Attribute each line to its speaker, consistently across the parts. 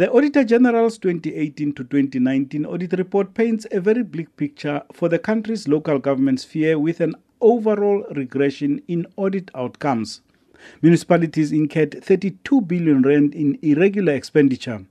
Speaker 1: The Auditor General's 2018 to 2019 audit report paints a very bleak picture for the country's local government sphere with an overall regression in audit outcomes. Municipalities incurred 32 billion rand in irregular expenditure.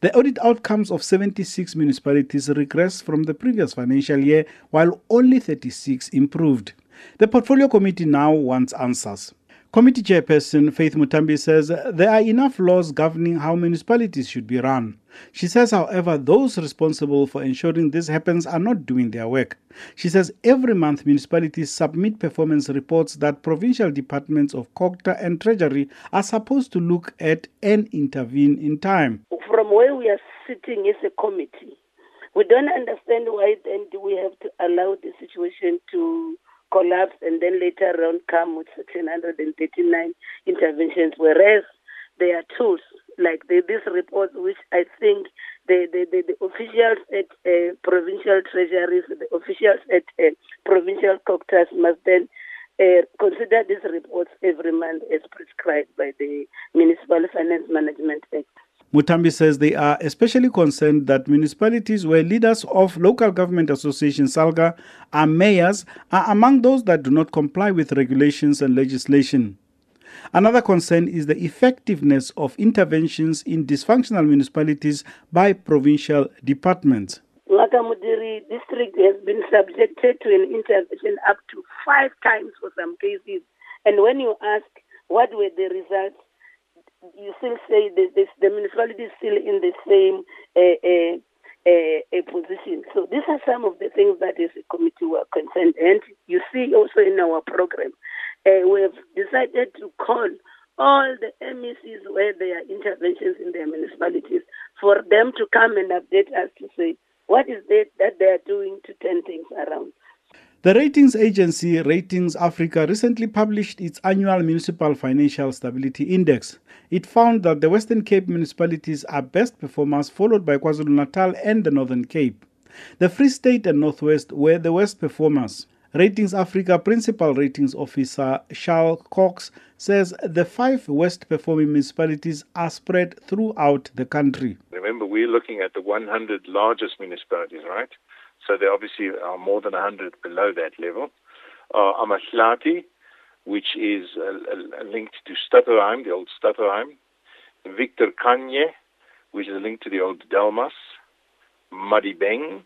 Speaker 1: The audit outcomes of 76 municipalities regressed from the previous financial year, while only 36 improved. The Portfolio Committee now wants answers. Committee Chairperson Faith Muthambi says there are enough laws governing how municipalities should be run. She says, however, those responsible for ensuring this happens are not doing their work. She says every month municipalities submit performance reports that provincial departments of COGTA and Treasury are supposed to look at and intervene in time.
Speaker 2: From where we are sitting as a committee, we don't understand why then we have to allow the situation to collapse and then later on come with 139 interventions, whereas there are tools like the, these reports, which I think the, the, the, the officials at uh, provincial treasuries, the officials at uh, provincial COGTAs must then uh, consider these reports every month as prescribed by the Municipal Finance Management Act.
Speaker 1: Muthambi says they are especially concerned that municipalities where leaders of local government association SALGA are mayors are among those that do not comply with regulations and legislation. Another concern is the effectiveness of interventions in dysfunctional municipalities by provincial departments.
Speaker 2: Ngaka Modiri district has been subjected to an intervention up to five times for some cases. And when you ask what were the results, you still say the, the, the municipality is still in the same uh, uh, uh, position. So these are some of the things that as a committee were concerned. And you see also in our program, we have decided to call all the MECs where there are interventions in their municipalities for them to come and update us to say what is it that they are doing to turn things around.
Speaker 1: The ratings agency Ratings Africa recently published its annual Municipal Financial Stability Index. It found that the Western Cape municipalities are best performers, followed by KwaZulu Natal and the Northern Cape. The Free State and Northwest were the worst performers. Ratings Africa Principal Ratings Officer Charles Cox says the five worst performing municipalities are spread throughout the country.
Speaker 3: Remember, we're looking at the 100 largest municipalities, right? So there obviously are more than 100 below that level. Uh, Amahlathi, which is uh, linked to Stutterheim, the old Stutterheim. Victor Khanye, which is linked to the old Delmas. Madibeng,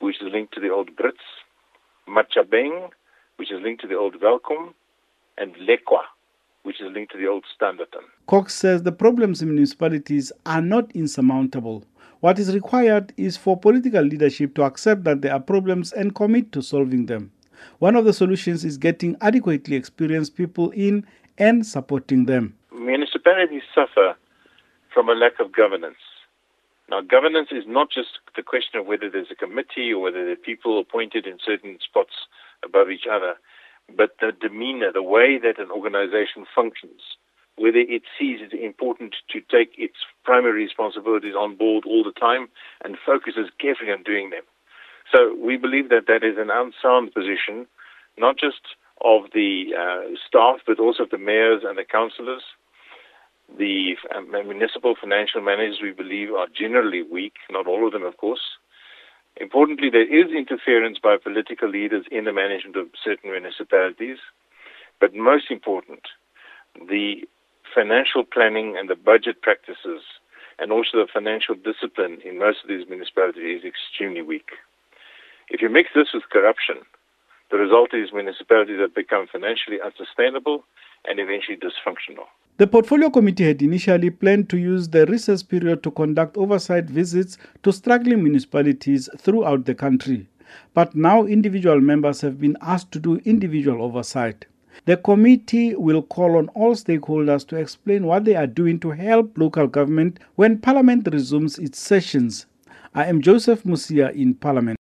Speaker 3: which is linked to the old Brits. Matjhabeng, which is linked to the old Welkom. And Lekwa, which is linked to the old Standerton.
Speaker 1: Cox says the problems in municipalities are not insurmountable. What is required is for political leadership to accept that there are problems and commit to solving them. One of the solutions is getting adequately experienced people in and supporting them.
Speaker 3: Municipalities suffer from a lack of governance. Now, governance is not just the question of whether there's a committee or whether there are people appointed in certain spots above each other, but the demeanor, the way that an organization functions whether it sees it important to take its primary responsibilities on board all the time and focuses carefully on doing them. So we believe that that is an unsound position, not just of the uh, staff, but also of the mayors and the councillors. The uh, municipal financial managers, we believe, are generally weak, not all of them, of course. Importantly, there is interference by political leaders in the management of certain municipalities. But most important, the financial planning and the budget practices and also the financial discipline in most of these municipalities is extremely weak. If you mix this with corruption, the result is municipalities that become financially unsustainable and eventually dysfunctional.
Speaker 1: The Portfolio Committee had initially planned to use the recess period to conduct oversight visits to struggling municipalities throughout the country. But now individual members have been asked to do individual oversight. The committee will call on all stakeholders to explain what they are doing to help local government when Parliament resumes its sessions. I am Joseph Musia in Parliament.